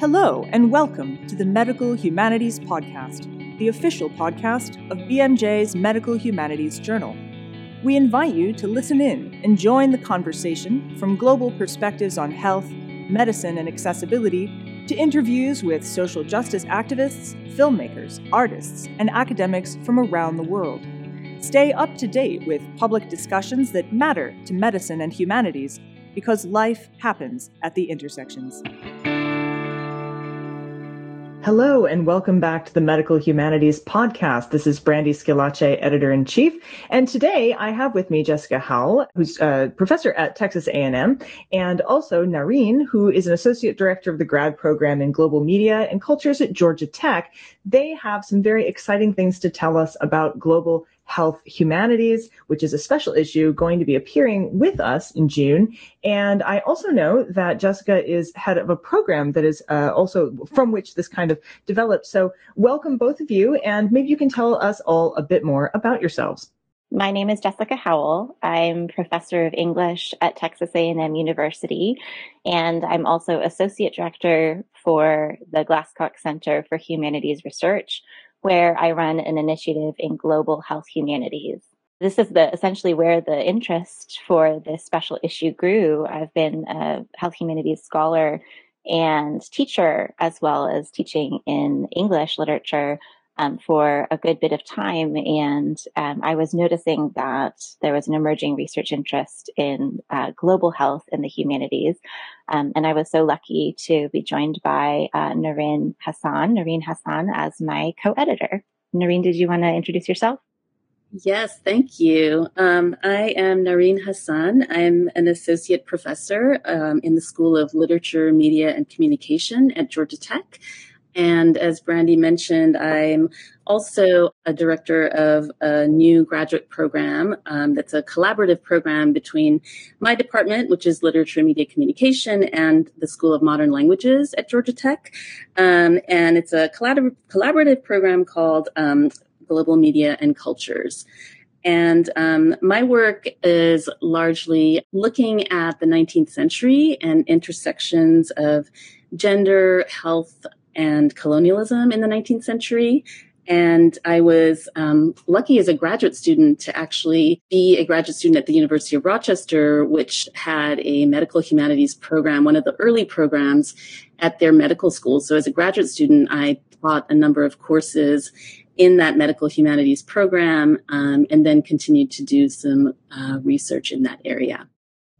Hello, and welcome to the Medical Humanities Podcast, the official podcast of BMJ's Medical Humanities Journal. We invite you to listen in and join the conversation from global perspectives on health, medicine, and accessibility to interviews with social justice activists, filmmakers, artists, and academics from around the world. Stay up to date with public discussions that matter to medicine and humanities because life happens at the intersections. Hello, and welcome back to the Medical Humanities Podcast. This is Brandy Schillace, Editor in Chief, and today I have with me Jessica Howell, who's a professor at Texas A&M, and also Narin, who is an Associate Director of the grad program in Global Media and Cultures at Georgia Tech. They have some very exciting things to tell us about global Health Humanities, which is a special issue going to be appearing with us in June. And I also know that Jessica is head of a program that is uh, also from which this kind of developed. So welcome both of you, and maybe you can tell us all a bit more about yourselves. My name is Jessica Howell. I'm professor of English at Texas A&M University, and I'm also associate director for the Glasscock Center for Humanities Research, where I run an initiative in global health humanities. This is the essentially where the interest for this special issue grew. I've been a health humanities scholar and teacher, as well as teaching in English literature um, for a good bit of time. And um, I was noticing that there was an emerging research interest in uh, global health in the humanities. Um, and I was so lucky to be joined by uh, Narin Hassan, Narin Hassan as my co-editor. Narin, did you want to introduce yourself? Yes, thank you. Um, I am Narin Hassan. I'm an associate professor um, in the School of Literature, Media, and Communication at Georgia Tech. And as Brandy mentioned, I'm also a director of a new graduate program um, that's a collaborative program between my department, which is Literature, and Media, Communication, and the School of Modern Languages at Georgia Tech. Um, and it's a collaborative, collaborative program called um, Global Media and Cultures. And um, my work is largely looking at the 19th century and intersections of gender, health, and colonialism in the 19th century. And I was um, lucky as a graduate student to actually be a graduate student at the University of Rochester, which had a medical humanities program, one of the early programs at their medical school. So as a graduate student, I taught a number of courses in that medical humanities program um, and then continued to do some uh, research in that area.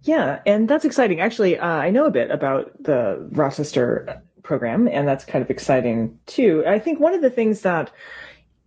Yeah, and that's exciting. Actually, uh, I know a bit about the Rochester program, and that's kind of exciting too. I think one of the things that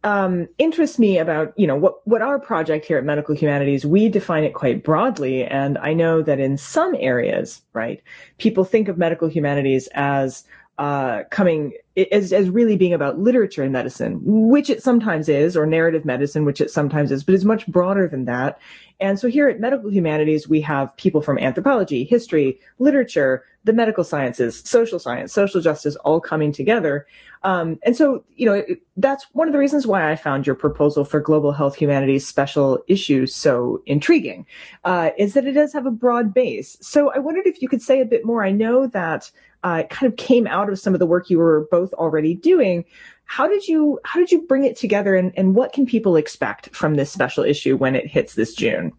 um, interests me about you know what what our project here at Medical Humanities we define it quite broadly, and I know that in some areas, right, people think of medical humanities as uh, coming as, as really being about literature and medicine, which it sometimes is, or narrative medicine, which it sometimes is, but it's much broader than that. And so here at Medical Humanities, we have people from anthropology, history, literature, the medical sciences, social science, social justice all coming together. Um, and so, you know, that's one of the reasons why I found your proposal for Global Health Humanities special issues so intriguing, uh, is that it does have a broad base. So I wondered if you could say a bit more. I know that uh, kind of came out of some of the work you were both already doing. How did you how did you bring it together, and, and what can people expect from this special issue when it hits this June?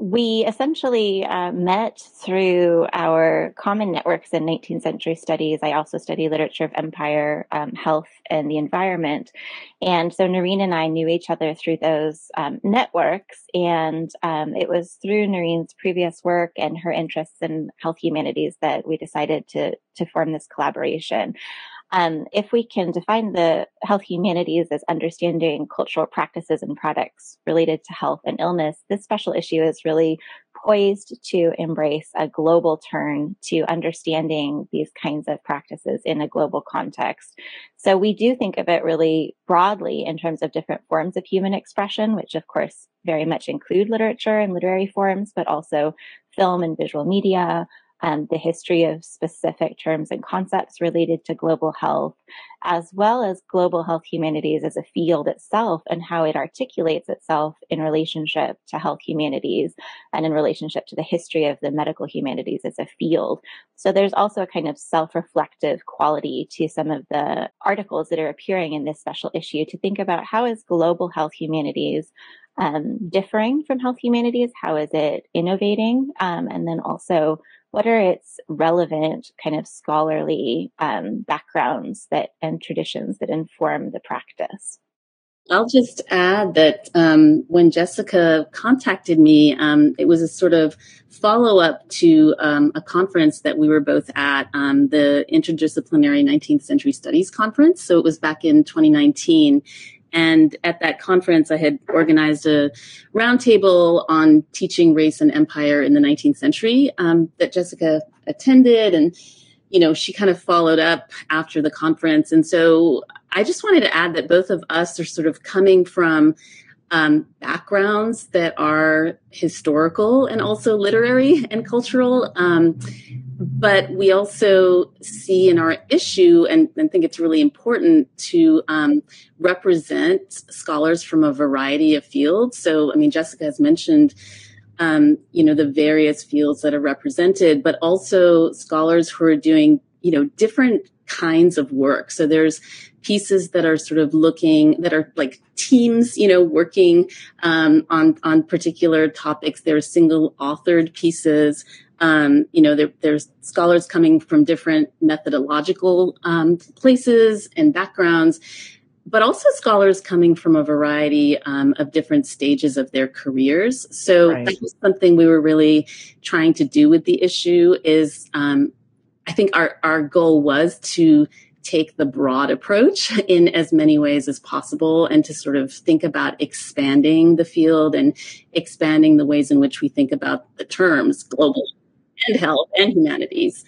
We essentially uh, met through our common networks in 19th century studies. I also study literature of empire, um, health, and the environment. And so Narin and I knew each other through those um, networks. And um, it was through Narin's previous work and her interests in health humanities that we decided to, to form this collaboration. Um, if we can define the health humanities as understanding cultural practices and products related to health and illness, this special issue is really poised to embrace a global turn to understanding these kinds of practices in a global context. So we do think of it really broadly in terms of different forms of human expression, which of course very much include literature and literary forms, but also film and visual media, um, the history of specific terms and concepts related to global health, as well as global health humanities as a field itself and how it articulates itself in relationship to health humanities and in relationship to the history of the medical humanities as a field. So there's also a kind of self-reflective quality to some of the articles that are appearing in this special issue to think about how is global health humanities um, differing from health humanities? How is it innovating? Um, and then also, what are its relevant kind of scholarly um, backgrounds that and traditions that inform the practice? I'll just add that um, when Jessica contacted me, um, it was a sort of follow up to um, a conference that we were both at, um, the Interdisciplinary 19th Century Studies Conference. So it was back in 2019. And at that conference, I had organized a roundtable on teaching race and empire in the 19th century um, that Jessica attended. And, you know, she kind of followed up after the conference. And so I just wanted to add that both of us are sort of coming from um, backgrounds that are historical and also literary and cultural. Um, but we also see in our issue and, and think it's really important to um, represent scholars from a variety of fields. So, I mean, Jessica has mentioned, um, you know, the various fields that are represented, but also scholars who are doing, you know, different kinds of work. So there's pieces that are sort of looking that are like teams, you know, working um, on on particular topics. There are single authored pieces. Um, you know, there, there's scholars coming from different methodological um, places and backgrounds, but also scholars coming from a variety um, of different stages of their careers. So right. that was something we were really trying to do with the issue. Is um, I think our our goal was to take the broad approach in as many ways as possible and to sort of think about expanding the field and expanding the ways in which we think about the terms global and health and humanities.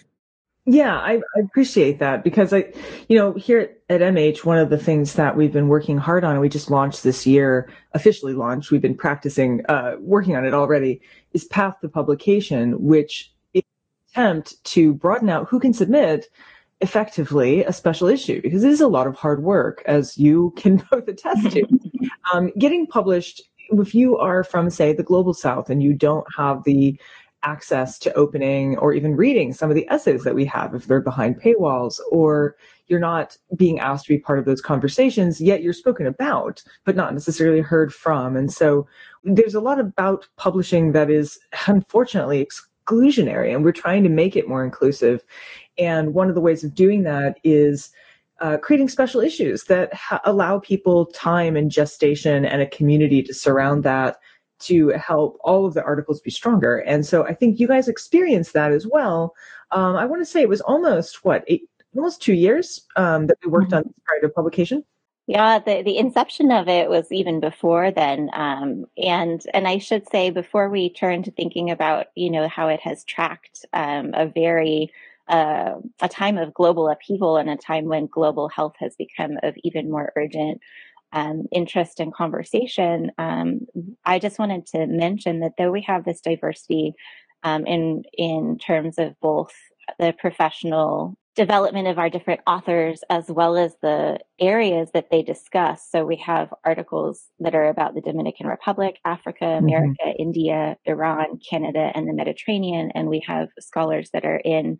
Yeah, I, I, appreciate that because I, you know, here at MH, one of the things that we've been working hard on, and we just launched this year, officially launched, we've been practicing, uh, working on it already, is Path to Publication, which is an attempt to broaden out who can submit effectively a special issue because it is a lot of hard work, as you can both attest to. um, getting published, if you are from, say, the global south and you don't have the access to opening or even reading some of the essays that we have if they're behind paywalls or you're not being asked to be part of those conversations yet you're spoken about but not necessarily heard from. And so there's a lot about publishing that is unfortunately exclusionary and we're trying to make it more inclusive. And one of the ways of doing that is uh, creating special issues that ha- allow people time and gestation and a community to surround that to help all of the articles be stronger. And so I think you guys experienced that as well. Um, I want to say it was almost what eight, almost two years um, that we worked mm-hmm. on prior to publication. Yeah, the, the inception of it was even before then, um, and and I should say before we turn to thinking about you know how it has tracked um, a very uh, a time of global upheaval and a time when global health has become of even more urgent um, interest and conversation, um, I just wanted to mention that though we have this diversity um, in in terms of both the professional development of our different authors as well as the areas that they discuss. So we have articles that are about the Dominican Republic, Africa, mm-hmm. America, mm-hmm. India, Iran, Canada, and the Mediterranean, and we have scholars that are in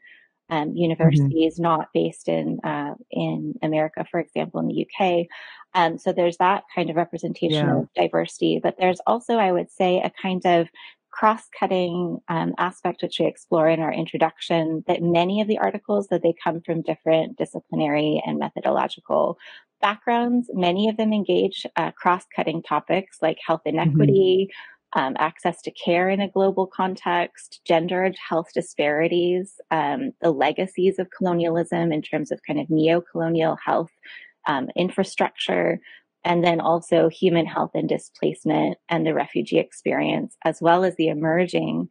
um, mm-hmm. universities mm-hmm. not based in uh, in America, for example, in the UK. Um, so there's that kind of representation yeah. of diversity, but there's also, I would say, a kind of cross-cutting um, aspect which we explore in our introduction that many of the articles that they come from different disciplinary and methodological backgrounds many of them engage uh, cross-cutting topics like health mm-hmm. inequity mm-hmm um, access to care in a global context, gendered health disparities, um, the legacies of colonialism in terms of kind of neo colonial health um, infrastructure, and then also human health and displacement and the refugee experience, as well as the emerging.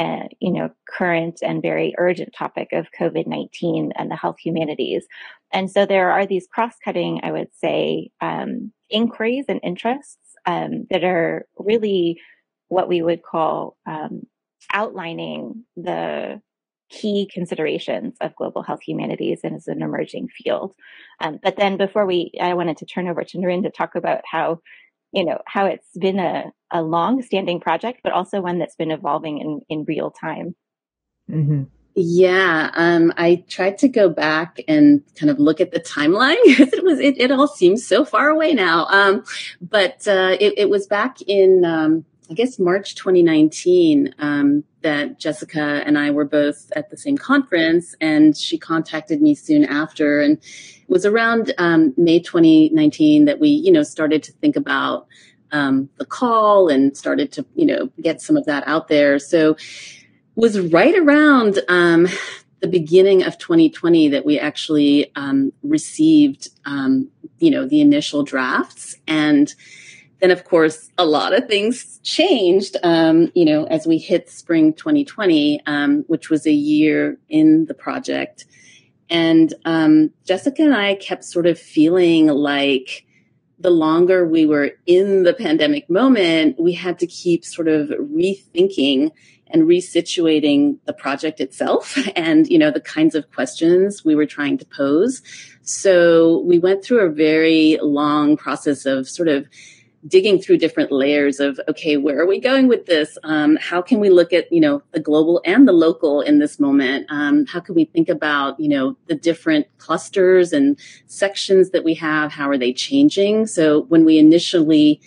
Uh, you know, current and very urgent topic of COVID 19 and the health humanities. And so there are these cross cutting, I would say, um, inquiries and interests um, that are really what we would call um, outlining the key considerations of global health humanities and as an emerging field. Um, but then before we, I wanted to turn over to Narin to talk about how, you know, how it's been a, a long standing project, but also one that's been evolving in, in real time. Mm-hmm. Yeah, um, I tried to go back and kind of look at the timeline because it was it, it, all seems so far away now. Um, but uh, it, it, was back in um, I guess March 2019 um, that Jessica and I were both at the same conference, and she contacted me soon after, and it was around um, May 2019 that we you know started to think about um, the call and started to you know get some of that out there. So was right around um, the beginning of 2020 that we actually um, received, um, you know, the initial drafts. And then, of course, a lot of things changed, um, you know, as we hit spring 2020, um, which was a year in the project. And um, Jessica and I kept sort of feeling like the longer we were in the pandemic moment, we had to keep sort of rethinking and resituating the project itself and, you know, the kinds of questions we were trying to pose. So we went through a very long process of sort of digging through different layers of okay where are we going with this? Um, how can we look at you know the global and the local in this moment? Um, how can we think about you know the different clusters and sections that we have? How are they changing? So when we initially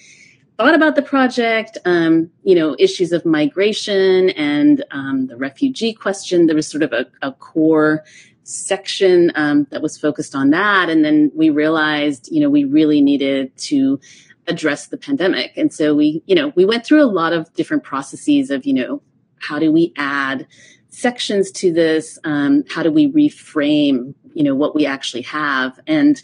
thought about the project, um, you know, issues of migration and um, the refugee question. There was sort of a, a core section um, that was focused on that. And then we realized, you know, we really needed to address the pandemic. And so we, you know, we went through a lot of different processes of, you know, how do we add sections to this? Um, how do we reframe, you know, what we actually have? And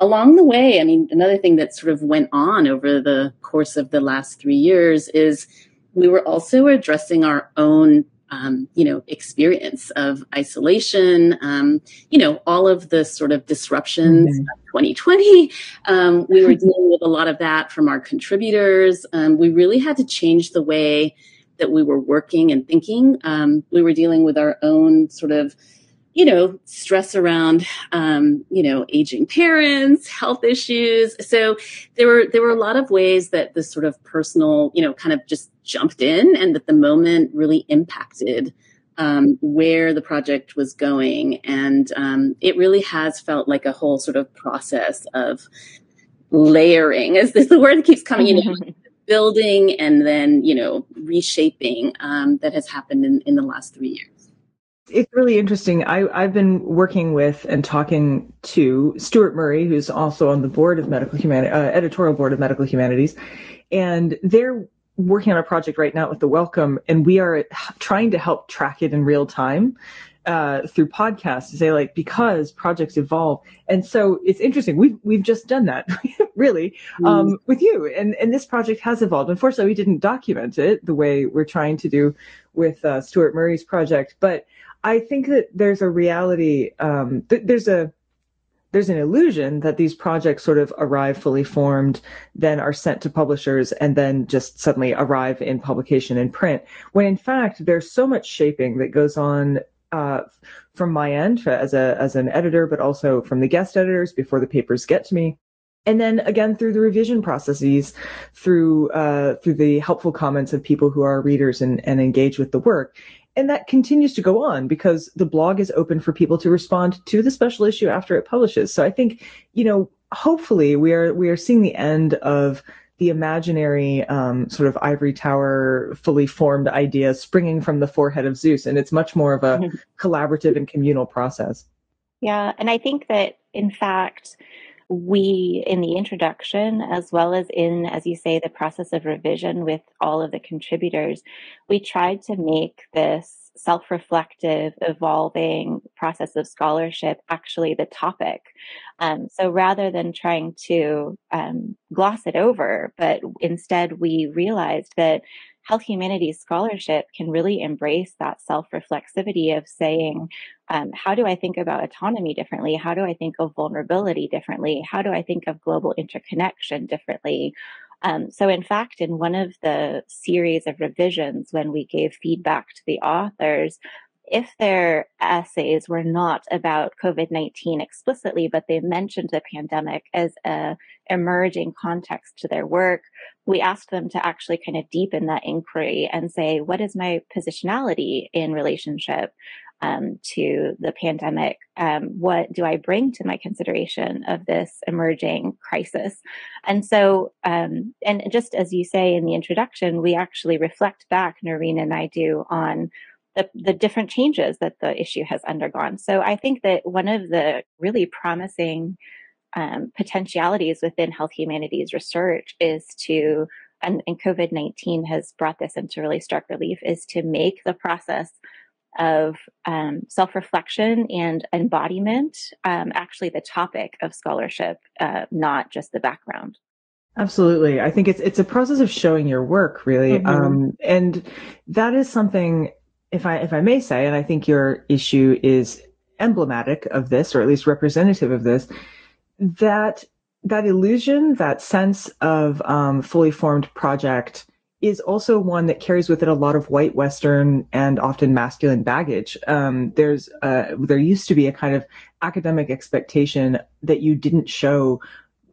along the way, I mean, another thing that sort of went on over the course of the last three years is we were also addressing our own um, you know, experience of isolation, um, you know, all of the sort of disruptions mm-hmm. of 2020. Um, we were dealing with a lot of that from our contributors. Um, we really had to change the way that we were working and thinking. Um, we were dealing with our own sort of you know, stress around, um, you know, aging parents, health issues. So there were, there were a lot of ways that this sort of personal, you know, kind of just jumped in and that the moment really impacted, um, where the project was going. And, um, it really has felt like a whole sort of process of layering this the word that keeps coming in building and then, you know, reshaping, um, that has happened in, in the last three years it's really interesting. I, I've been working with and talking to Stuart Murray, who's also on the board of medical humanity, uh, editorial board of medical humanities, and they're working on a project right now with the Wellcome, and we are trying to help track it in real time uh, through podcasts to say like because projects evolve, and so it's interesting. We've we've just done that, really, mm. um, with you, and and this project has evolved. Unfortunately, we didn't document it the way we're trying to do with uh, Stuart Murray's project, but I think that there's a reality. Um, th- there's a there's an illusion that these projects sort of arrive fully formed, then are sent to publishers, and then just suddenly arrive in publication in print. When in fact, there's so much shaping that goes on uh, from my end as a as an editor, but also from the guest editors before the papers get to me. And then again through the revision processes, through uh, through the helpful comments of people who are readers and, and engage with the work and that continues to go on because the blog is open for people to respond to the special issue after it publishes. So I think, you know, hopefully we are we are seeing the end of the imaginary um, sort of ivory tower fully formed idea springing from the forehead of Zeus, and it's much more of a collaborative and communal process. Yeah, and I think that in fact we, in the introduction, as well as in, as you say, the process of revision with all of the contributors, we tried to make this self reflective, evolving process of scholarship actually the topic. Um, so rather than trying to um, gloss it over, but instead we realized that health humanities scholarship can really embrace that self reflexivity of saying, um, how do I think about autonomy differently? How do I think of vulnerability differently? How do I think of global interconnection differently? Um, so, in fact, in one of the series of revisions, when we gave feedback to the authors, if their essays were not about COVID 19 explicitly, but they mentioned the pandemic as a emerging context to their work, we asked them to actually kind of deepen that inquiry and say, what is my positionality in relationship um, to the pandemic? Um, what do I bring to my consideration of this emerging crisis? And so, um, and just as you say in the introduction, we actually reflect back, Narin and I do, on the, the different changes that the issue has undergone. So I think that one of the really promising um, potentialities within health humanities research is to, and, and COVID 19 has brought this into really stark relief, is to make the process of um, self reflection and embodiment um, actually the topic of scholarship, uh, not just the background. Absolutely. I think it's it's a process of showing your work really. Mm-hmm. Um, and that is something if I if I may say, and I think your issue is emblematic of this, or at least representative of this, that that illusion, that sense of um, fully formed project, is also one that carries with it a lot of white Western and often masculine baggage. Um, there's uh, there used to be a kind of academic expectation that you didn't show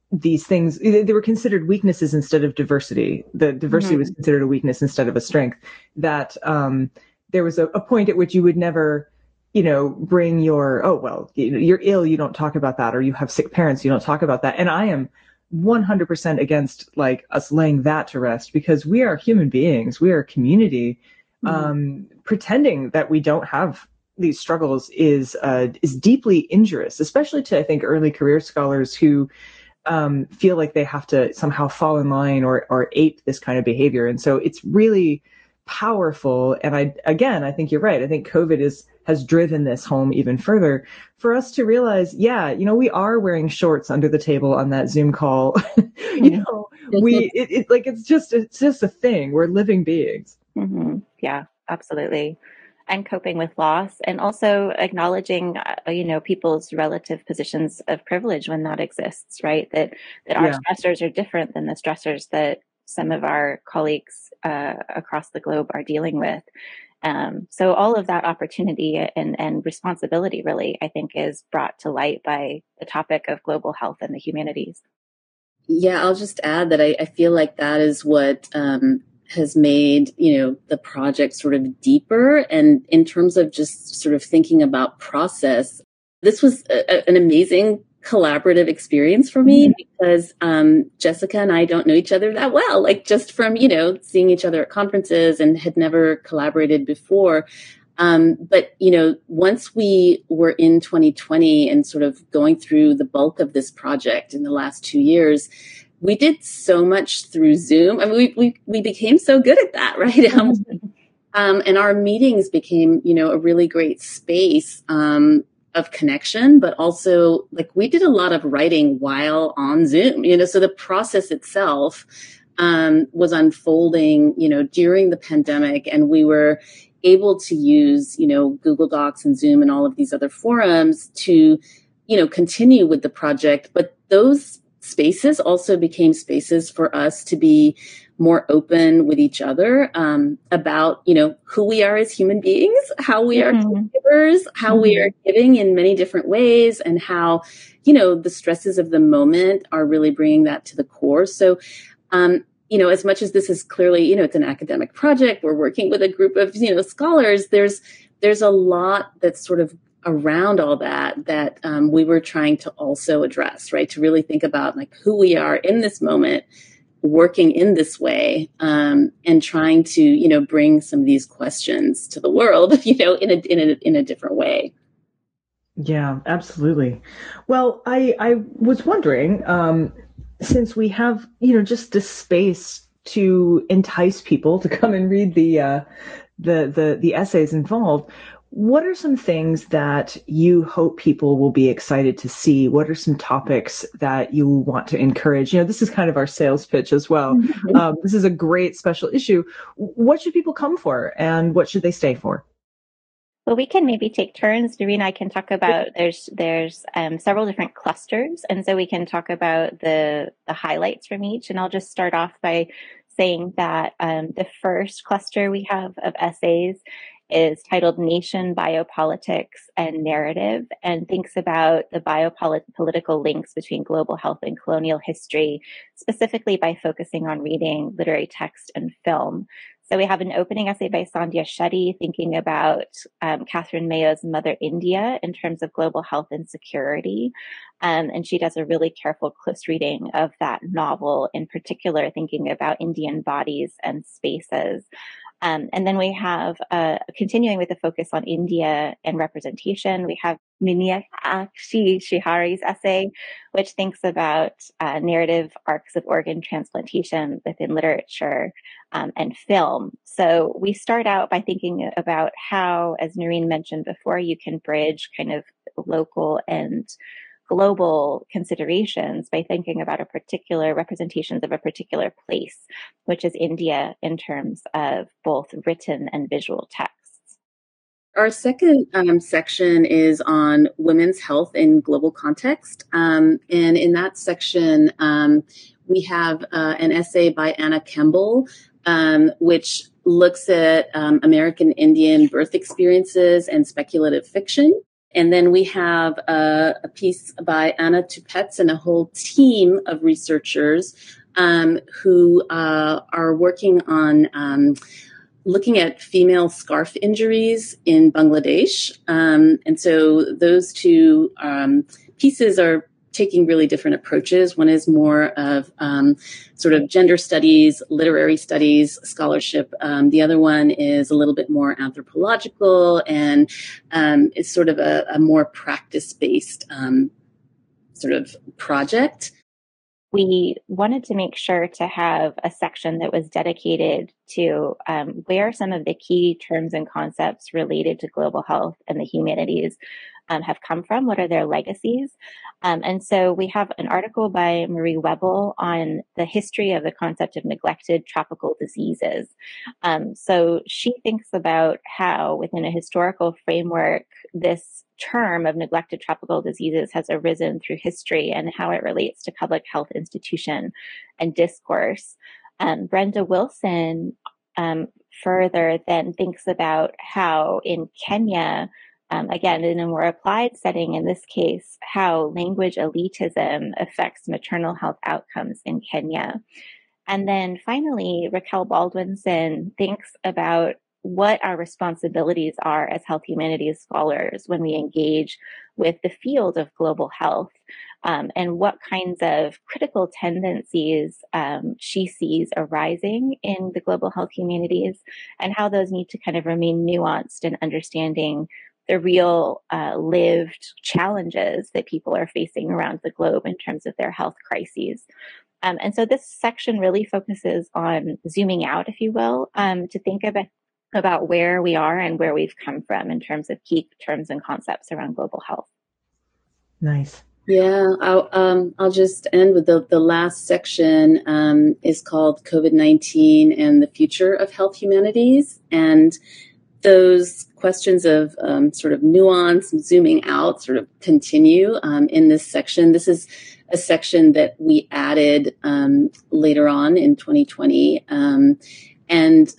these things they were considered weaknesses instead of diversity the diversity mm-hmm. was considered a weakness instead of a strength that um, there was a, a point at which you would never you know, bring your, oh, well, you're ill, you don't talk about that, or you have sick parents, you don't talk about that. And I am 100% against like us laying that to rest because we are human beings, we are a community. Mm-hmm. Um, pretending that we don't have these struggles is, uh, is deeply injurious, especially to, I think, early career scholars who, um, feel like they have to somehow fall in line or, or ape this kind of behavior. And so it's really, powerful. And I, again, I think you're right. I think COVID is, has driven this home even further for us to realize, yeah, you know, we are wearing shorts under the table on that Zoom call. you know, we, it, it, like, it's just, it's just a thing. We're living beings. Mm-hmm. Yeah, absolutely. And coping with loss and also acknowledging, uh, you know, people's relative positions of privilege when that exists, right? That, that our yeah. stressors are different than the stressors that some of our colleagues uh, across the globe are dealing with. Um, so all of that opportunity and, and responsibility really, I think, is brought to light by the topic of global health and the humanities. Yeah, I'll just add that I, I feel like that is what um, has made you know the project sort of deeper, and in terms of just sort of thinking about process, this was a, an amazing collaborative experience for me mm-hmm. because um, Jessica and I don't know each other that well, like just from, you know, seeing each other at conferences and had never collaborated before. Um, but, you know, once we were in 2020 and sort of going through the bulk of this project in the last two years, we did so much through Zoom. I mean, we, we, we became so good at that, right? Um, um, and our meetings became, you know, a really great space um, of connection, but also like we did a lot of writing while on Zoom, you know, so the process itself um, was unfolding, you know, during the pandemic and we were able to use, you know, Google Docs and Zoom and all of these other forums to, you know, continue with the project. But those spaces also became spaces for us to be more open with each other um, about you know who we are as human beings how we are mm-hmm. givers how mm-hmm. we are giving in many different ways and how you know the stresses of the moment are really bringing that to the core so um, you know as much as this is clearly you know it's an academic project we're working with a group of you know scholars there's there's a lot that's sort of around all that that um, we were trying to also address right to really think about like who we are in this moment working in this way um, and trying to you know bring some of these questions to the world you know in a in a in a different way. Yeah absolutely. Well i i was wondering um since we have you know just this space to entice people to come and read the uh the the the essays involved what are some things that you hope people will be excited to see? What are some topics that you want to encourage? You know, this is kind of our sales pitch as well. Mm-hmm. Um, this is a great special issue. What should people come for and what should they stay for? Well, we can maybe take turns. Narin, I can talk about there's there's um, several different clusters, and so we can talk about the the highlights from each. And I'll just start off by saying that um, the first cluster we have of essays is titled Nation, Biopolitics, and Narrative, and thinks about the biopolitical links between global health and colonial history, specifically by focusing on reading literary text and film. So we have an opening essay by Sandhya Shetty thinking about um, Katherine Mayo's Mother India in terms of global health and security. Um, and she does a really careful, close reading of that novel, in particular, thinking about Indian bodies and spaces. Um, and then we have, uh, continuing with the focus on India and representation, we have Meenakshi Shihari's essay, which thinks about uh, narrative arcs of organ transplantation within literature um, and film. So we start out by thinking about how, as Narin mentioned before, you can bridge kind of local and global considerations by thinking about a particular representations of a particular place, which is India in terms of both written and visual texts. Our second um, section is on women's health in global context. Um, and in that section, um, we have uh, an essay by Anna Kemble, um, which looks at um, American Indian birth experiences and speculative fiction. And then we have a, a piece by Anna Toupetz and a whole team of researchers um, who uh, are working on um, looking at female scarf injuries in Bangladesh. Um, and so those two um, pieces are taking really different approaches. One is more of um, sort of gender studies, literary studies, scholarship. Um, the other one is a little bit more anthropological and um, is sort of a, a more practice based um, sort of project. We wanted to make sure to have a section that was dedicated to um, where some of the key terms and concepts related to global health and the humanities um, have come from, what are their legacies. Um, and so we have an article by Marie Webel on the history of the concept of neglected tropical diseases. Um, so she thinks about how, within a historical framework, this term of neglected tropical diseases has arisen through history and how it relates to public health institution and discourse. Um, Brenda Wilson um, further then thinks about how in Kenya, um, again, in a more applied setting, in this case, how language elitism affects maternal health outcomes in Kenya. And then finally, Raquel Baldwinson thinks about what our responsibilities are as health humanities scholars when we engage with the field of global health um, and what kinds of critical tendencies um, she sees arising in the global health humanities and how those need to kind of remain nuanced in understanding the real uh, lived challenges that people are facing around the globe in terms of their health crises. Um, and so this section really focuses on zooming out, if you will, um, to think about about where we are and where we've come from in terms of key terms and concepts around global health. Nice. Yeah, I'll, um, I'll just end with the, the last section um, is called COVID 19 and the future of health humanities. And those questions of um, sort of nuance and zooming out sort of continue um, in this section. This is a section that we added um, later on in 2020. Um, and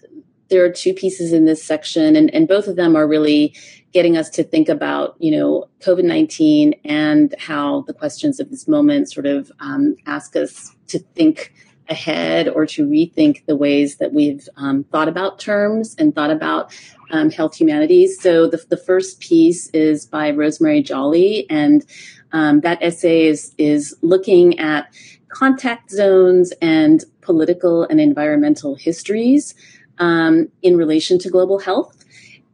there are two pieces in this section, and, and both of them are really getting us to think about, you know, COVID 19 and how the questions of this moment sort of um, ask us to think ahead or to rethink the ways that we've um, thought about terms and thought about um, health humanities. So the, the first piece is by Rosemary Jolly, and um, that essay is, is looking at contact zones and political and environmental histories um, in relation to global health.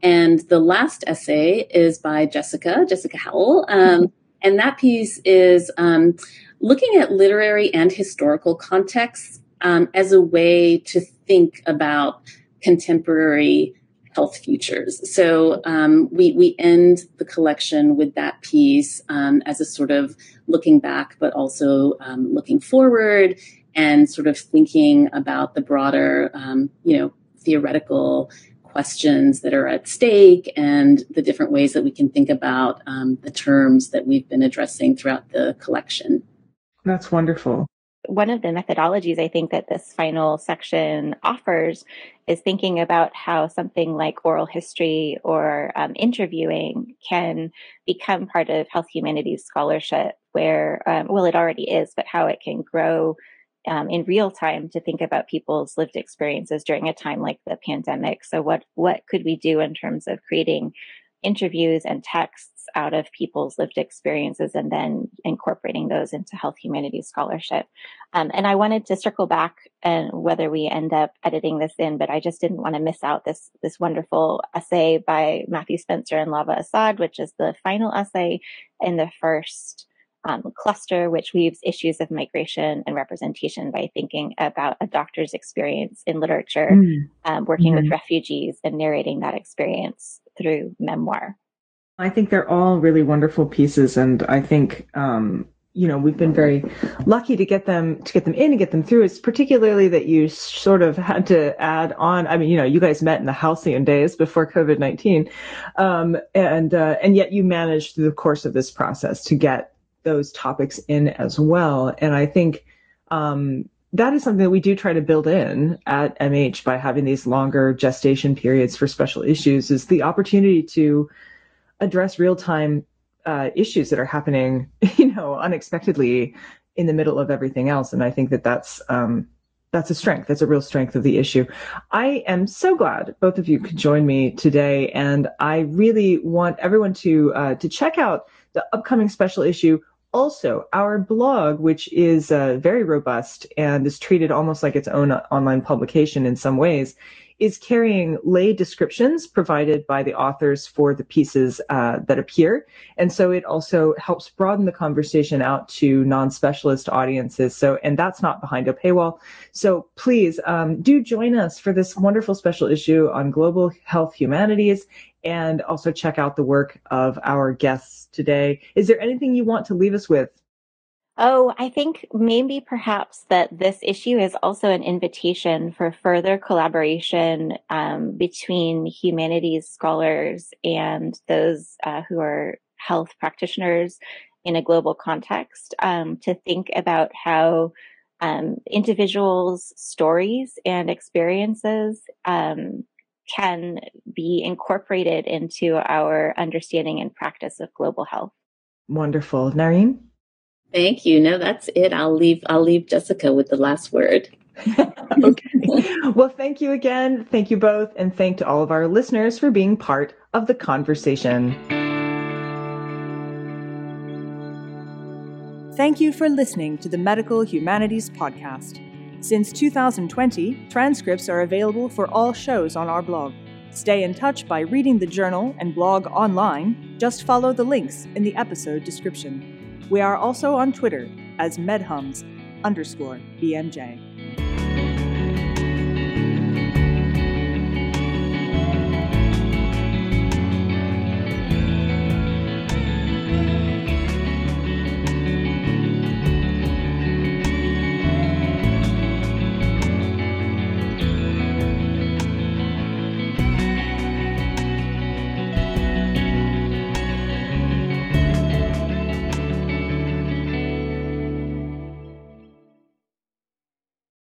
And the last essay is by Jessica, Jessica Howell. Um, and that piece is um, looking at literary and historical contexts um, as a way to think about contemporary health futures. So um, we we end the collection with that piece um, as a sort of looking back, but also um, looking forward and sort of thinking about the broader, um, you know, theoretical questions that are at stake and the different ways that we can think about um, the terms that we've been addressing throughout the collection. That's wonderful one of the methodologies I think that this final section offers is thinking about how something like oral history or um, interviewing can become part of health humanities scholarship, where, um, well, it already is, but how it can grow um, in real time to think about people's lived experiences during a time like the pandemic. So, what what could we do in terms of creating interviews and texts out of people's lived experiences and then incorporating those into health humanities scholarship. Um, and I wanted to circle back and whether we end up editing this in, but I just didn't want to miss out this this wonderful essay by Matthew Spencer and Lava Asaad, which is the final essay in the first um, cluster, which weaves issues of migration and representation by thinking about a doctor's experience in literature, mm. um, working mm-hmm. with refugees and narrating that experience through memoir. I think they're all really wonderful pieces, and I think um, you know we've been very lucky to get them to get them in and get them through. It's particularly that you sort of had to add on. I mean, you know, you guys met in the halcyon days before COVID nineteen, um, and uh, and yet you managed through the course of this process to get those topics in as well. And I think um, that is something that we do try to build in at MH by having these longer gestation periods for special issues. Is the opportunity to address real time uh, issues that are happening, you know, unexpectedly in the middle of everything else. And I think that that's um, that's a strength. That's a real strength of the issue. I am so glad both of you could join me today, and I really want everyone to uh, to check out the upcoming special issue. Also, our blog, which is uh, very robust and is treated almost like its own online publication in some ways, is carrying lay descriptions provided by the authors for the pieces uh, that appear. And so it also helps broaden the conversation out to non-specialist audiences. So, and that's not behind a paywall. So please um, do join us for this wonderful special issue on global health humanities and also check out the work of our guests today. Is there anything you want to leave us with Oh, I think maybe perhaps that this issue is also an invitation for further collaboration um, between humanities scholars and those uh, who are health practitioners in a global context um, to think about how um, individuals' stories and experiences um, can be incorporated into our understanding and practice of global health. Wonderful. Narin? Thank you. No, that's it. I'll leave I'll leave Jessica with the last word. okay. Well, thank you again. Thank you both. And thank to all of our listeners for being part of the conversation. Thank you for listening to the Medical Humanities Podcast. Since 2020, transcripts are available for all shows on our blog. Stay in touch by reading the journal and blog online. Just follow the links in the episode description. We are also on Twitter as medhums underscore BMJ.